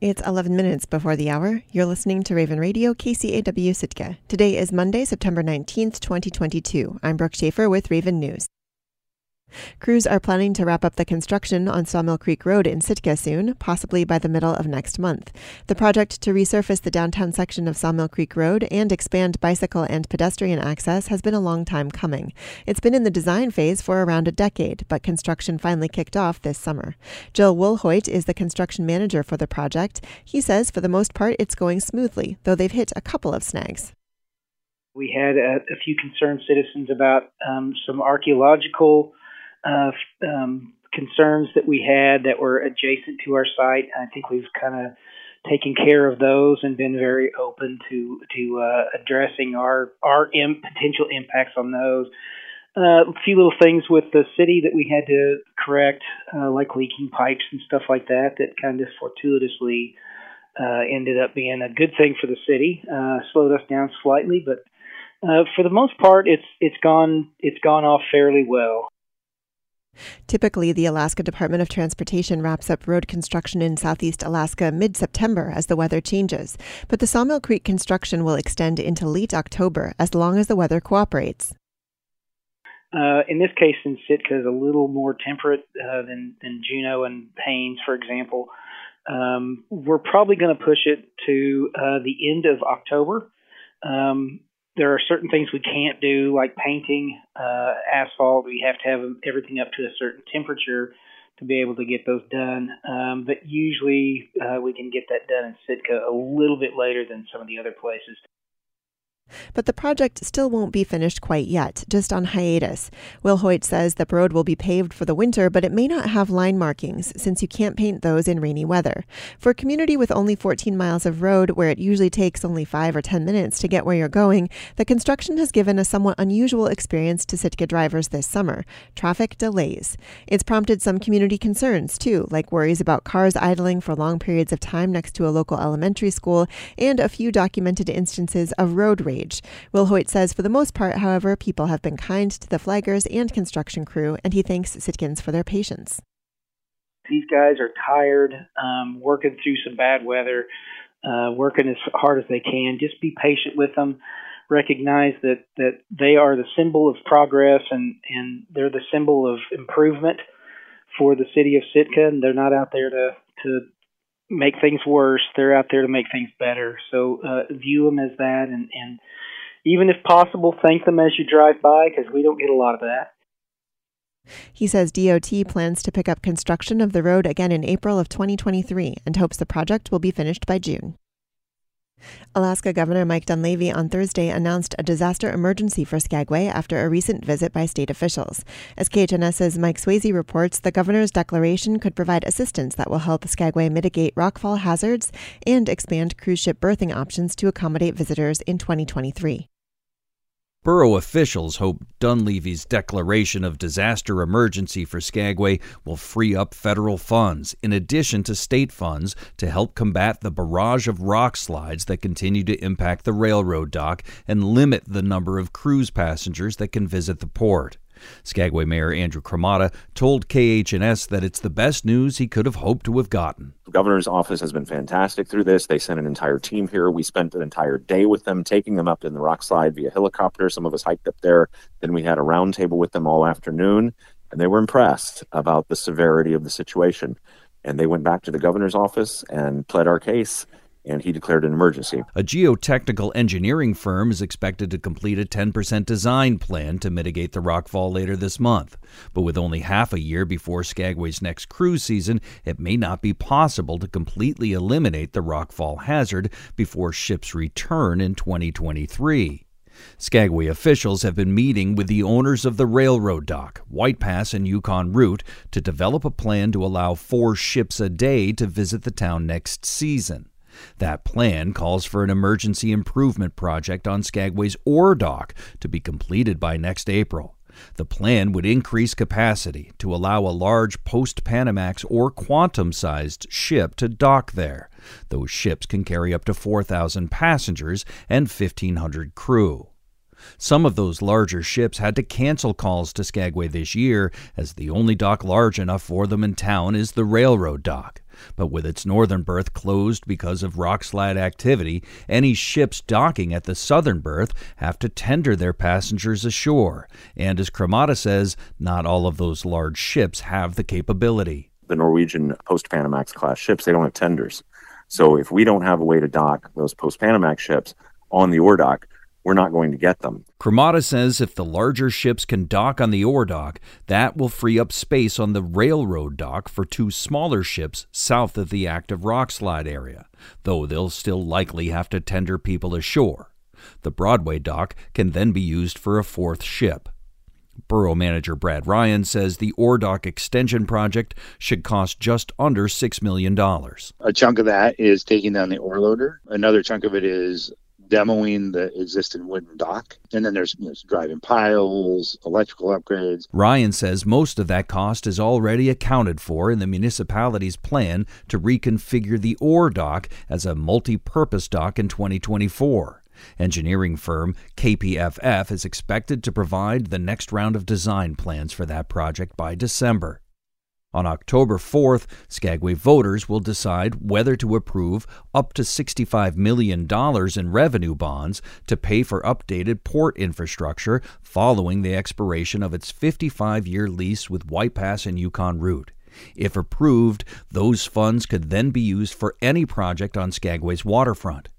It's 11 minutes before the hour. You're listening to Raven Radio, KCAW Sitka. Today is Monday, September 19th, 2022. I'm Brooke Schaefer with Raven News. Crews are planning to wrap up the construction on Sawmill Creek Road in Sitka soon, possibly by the middle of next month. The project to resurface the downtown section of Sawmill Creek Road and expand bicycle and pedestrian access has been a long time coming. It's been in the design phase for around a decade, but construction finally kicked off this summer. Jill Woolhoit is the construction manager for the project. He says for the most part it's going smoothly, though they've hit a couple of snags. We had a, a few concerned citizens about um, some archaeological uh, um, concerns that we had that were adjacent to our site. I think we've kind of taken care of those and been very open to to uh, addressing our our Im- potential impacts on those. Uh, a few little things with the city that we had to correct, uh, like leaking pipes and stuff like that, that kind of fortuitously uh, ended up being a good thing for the city. Uh, slowed us down slightly, but uh, for the most part, it's it's gone it's gone off fairly well. Typically, the Alaska Department of Transportation wraps up road construction in southeast Alaska mid September as the weather changes, but the Sawmill Creek construction will extend into late October as long as the weather cooperates. Uh, in this case, since Sitka is a little more temperate uh, than, than Juneau and Haines, for example, um, we're probably going to push it to uh, the end of October. Um, there are certain things we can't do, like painting uh, asphalt. We have to have everything up to a certain temperature to be able to get those done. Um, but usually uh, we can get that done in Sitka a little bit later than some of the other places. But the project still won't be finished quite yet, just on hiatus. Will Hoyt says the road will be paved for the winter, but it may not have line markings since you can't paint those in rainy weather. For a community with only 14 miles of road, where it usually takes only 5 or 10 minutes to get where you're going, the construction has given a somewhat unusual experience to Sitka drivers this summer traffic delays. It's prompted some community concerns, too, like worries about cars idling for long periods of time next to a local elementary school, and a few documented instances of road rage rage. Hoyt says for the most part, however, people have been kind to the flaggers and construction crew, and he thanks Sitkans for their patience. These guys are tired, um, working through some bad weather, uh, working as hard as they can. Just be patient with them. Recognize that, that they are the symbol of progress and, and they're the symbol of improvement for the city of Sitka, and they're not out there to, to make things worse. They're out there to make things better. So uh, view them as that, and, and even if possible, thank them as you drive by because we don't get a lot of that. He says DOT plans to pick up construction of the road again in April of 2023 and hopes the project will be finished by June. Alaska Governor Mike Dunleavy on Thursday announced a disaster emergency for Skagway after a recent visit by state officials. As KHNS's Mike Swasey reports, the governor's declaration could provide assistance that will help Skagway mitigate rockfall hazards and expand cruise ship berthing options to accommodate visitors in 2023. Borough officials hope Dunleavy's declaration of disaster emergency for Skagway will free up federal funds, in addition to state funds, to help combat the barrage of rock slides that continue to impact the railroad dock and limit the number of cruise passengers that can visit the port. Skagway Mayor Andrew Cremata told KHNS that it's the best news he could have hoped to have gotten. The governor's office has been fantastic through this. They sent an entire team here. We spent an entire day with them, taking them up in the rock slide via helicopter. Some of us hiked up there. Then we had a roundtable with them all afternoon, and they were impressed about the severity of the situation. And they went back to the governor's office and pled our case and he declared an emergency. A geotechnical engineering firm is expected to complete a 10% design plan to mitigate the rockfall later this month. But with only half a year before Skagway's next cruise season, it may not be possible to completely eliminate the rockfall hazard before ships return in 2023. Skagway officials have been meeting with the owners of the railroad dock, White Pass and Yukon Route, to develop a plan to allow four ships a day to visit the town next season. That plan calls for an emergency improvement project on Skagway's ore dock to be completed by next April. The plan would increase capacity to allow a large post Panamax or quantum sized ship to dock there. Those ships can carry up to 4,000 passengers and 1,500 crew. Some of those larger ships had to cancel calls to Skagway this year, as the only dock large enough for them in town is the railroad dock. But with its northern berth closed because of rock slide activity, any ships docking at the southern berth have to tender their passengers ashore. And as Cremata says, not all of those large ships have the capability. The Norwegian post Panamax class ships, they don't have tenders. So if we don't have a way to dock those post Panamax ships on the ore dock, we're not going to get them. Cremata says if the larger ships can dock on the ore dock, that will free up space on the railroad dock for two smaller ships south of the active rockslide area, though they'll still likely have to tender people ashore. The Broadway dock can then be used for a fourth ship. Borough manager Brad Ryan says the ore dock extension project should cost just under $6 million. A chunk of that is taking down the ore loader. Another chunk of it is demoing the existing wooden dock. And then there's driving piles, electrical upgrades. Ryan says most of that cost is already accounted for in the municipality's plan to reconfigure the ore dock as a multi purpose dock in 2024. Engineering firm KPFF is expected to provide the next round of design plans for that project by December. On October 4th, Skagway voters will decide whether to approve up to $65 million in revenue bonds to pay for updated port infrastructure following the expiration of its 55 year lease with White Pass and Yukon Route. If approved, those funds could then be used for any project on Skagway's waterfront.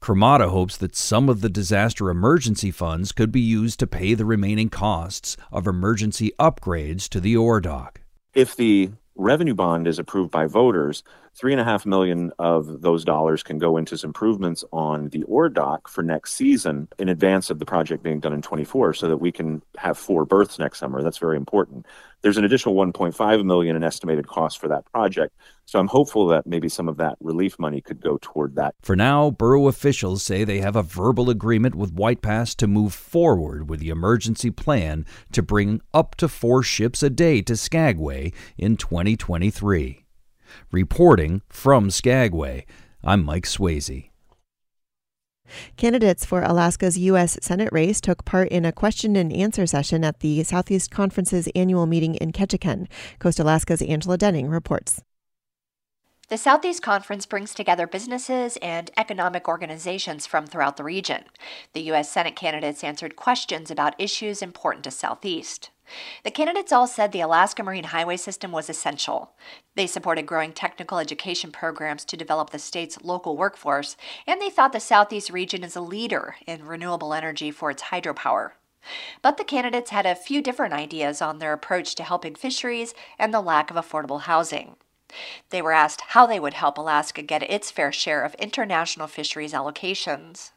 Cremata hopes that some of the disaster emergency funds could be used to pay the remaining costs of emergency upgrades to the ore dock if the revenue bond is approved by voters, three and a half million of those dollars can go into some improvements on the ore dock for next season in advance of the project being done in 24 so that we can have four berths next summer. That's very important. There's an additional 1.5 million in estimated cost for that project. So i'm hopeful that maybe some of that relief money could go toward that. For now borough officials say they have a verbal agreement with white pass to move forward with the emergency plan to bring up to four ships a day to skagway in 2023 Reporting from Skagway, I'm Mike Swasey. Candidates for Alaska's U.S. Senate race took part in a question and answer session at the Southeast Conference's annual meeting in Ketchikan. Coast Alaska's Angela Denning reports. The Southeast Conference brings together businesses and economic organizations from throughout the region. The U.S. Senate candidates answered questions about issues important to Southeast. The candidates all said the Alaska Marine Highway System was essential. They supported growing technical education programs to develop the state's local workforce, and they thought the Southeast region is a leader in renewable energy for its hydropower. But the candidates had a few different ideas on their approach to helping fisheries and the lack of affordable housing. They were asked how they would help Alaska get its fair share of international fisheries allocations.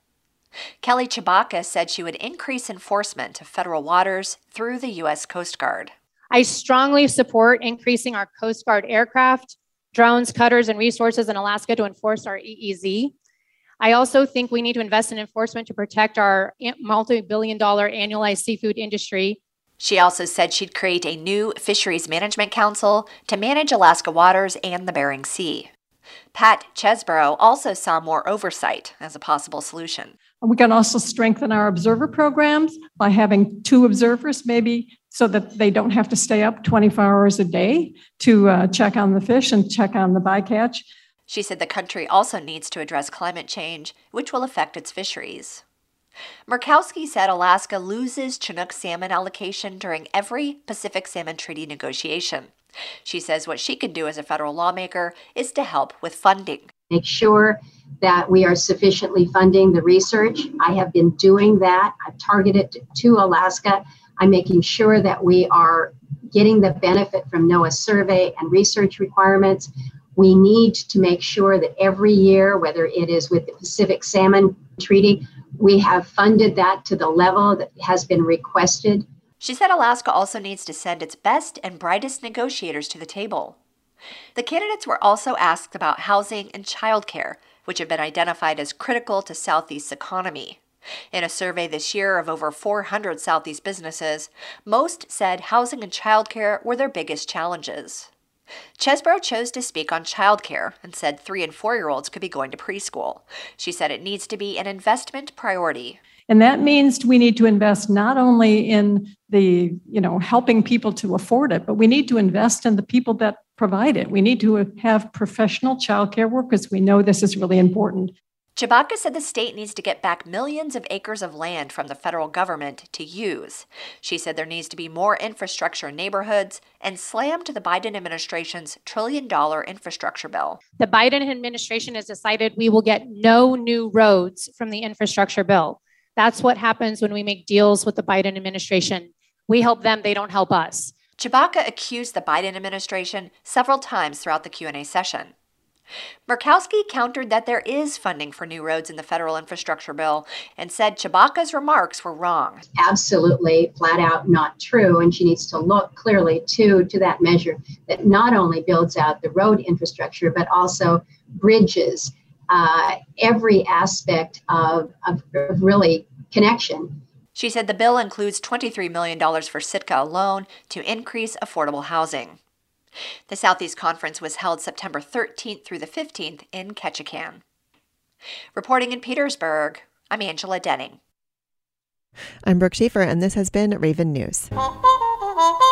Kelly Tshibaka said she would increase enforcement of federal waters through the U.S. Coast Guard. I strongly support increasing our Coast Guard aircraft, drones, cutters, and resources in Alaska to enforce our EEZ. I also think we need to invest in enforcement to protect our multi billion dollar annualized seafood industry. She also said she'd create a new Fisheries Management Council to manage Alaska waters and the Bering Sea. Pat Chesbro also saw more oversight as a possible solution. We can also strengthen our observer programs by having two observers, maybe so that they don't have to stay up 24 hours a day to uh, check on the fish and check on the bycatch. She said the country also needs to address climate change, which will affect its fisheries. Murkowski said Alaska loses Chinook salmon allocation during every Pacific Salmon Treaty negotiation. She says what she can do as a federal lawmaker is to help with funding. Make sure that we are sufficiently funding the research. I have been doing that. I've targeted to Alaska. I'm making sure that we are getting the benefit from NOAA survey and research requirements. We need to make sure that every year, whether it is with the Pacific Salmon Treaty, we have funded that to the level that has been requested. She said Alaska also needs to send its best and brightest negotiators to the table. The candidates were also asked about housing and childcare, which have been identified as critical to Southeast's economy. In a survey this year of over 400 Southeast businesses, most said housing and childcare were their biggest challenges. Chesbro chose to speak on childcare and said three and four year olds could be going to preschool. She said it needs to be an investment priority. And that means we need to invest not only in the, you know, helping people to afford it, but we need to invest in the people that provide it. We need to have professional childcare workers. We know this is really important. Tshibaka said the state needs to get back millions of acres of land from the federal government to use. She said there needs to be more infrastructure in neighborhoods and slammed the Biden administration's trillion dollar infrastructure bill. The Biden administration has decided we will get no new roads from the infrastructure bill. That's what happens when we make deals with the Biden administration. We help them, they don't help us. Tshibaka accused the Biden administration several times throughout the Q&A session. Murkowski countered that there is funding for new roads in the federal infrastructure bill and said Tshibaka's remarks were wrong. Absolutely, flat out not true. And she needs to look clearly to, to that measure that not only builds out the road infrastructure, but also bridges, uh, every aspect of, of, of really connection. She said the bill includes $23 million for Sitka alone to increase affordable housing. The Southeast Conference was held September 13th through the 15th in Ketchikan. Reporting in Petersburg, I'm Angela Denning. I'm Brooke Schaefer, and this has been Raven News.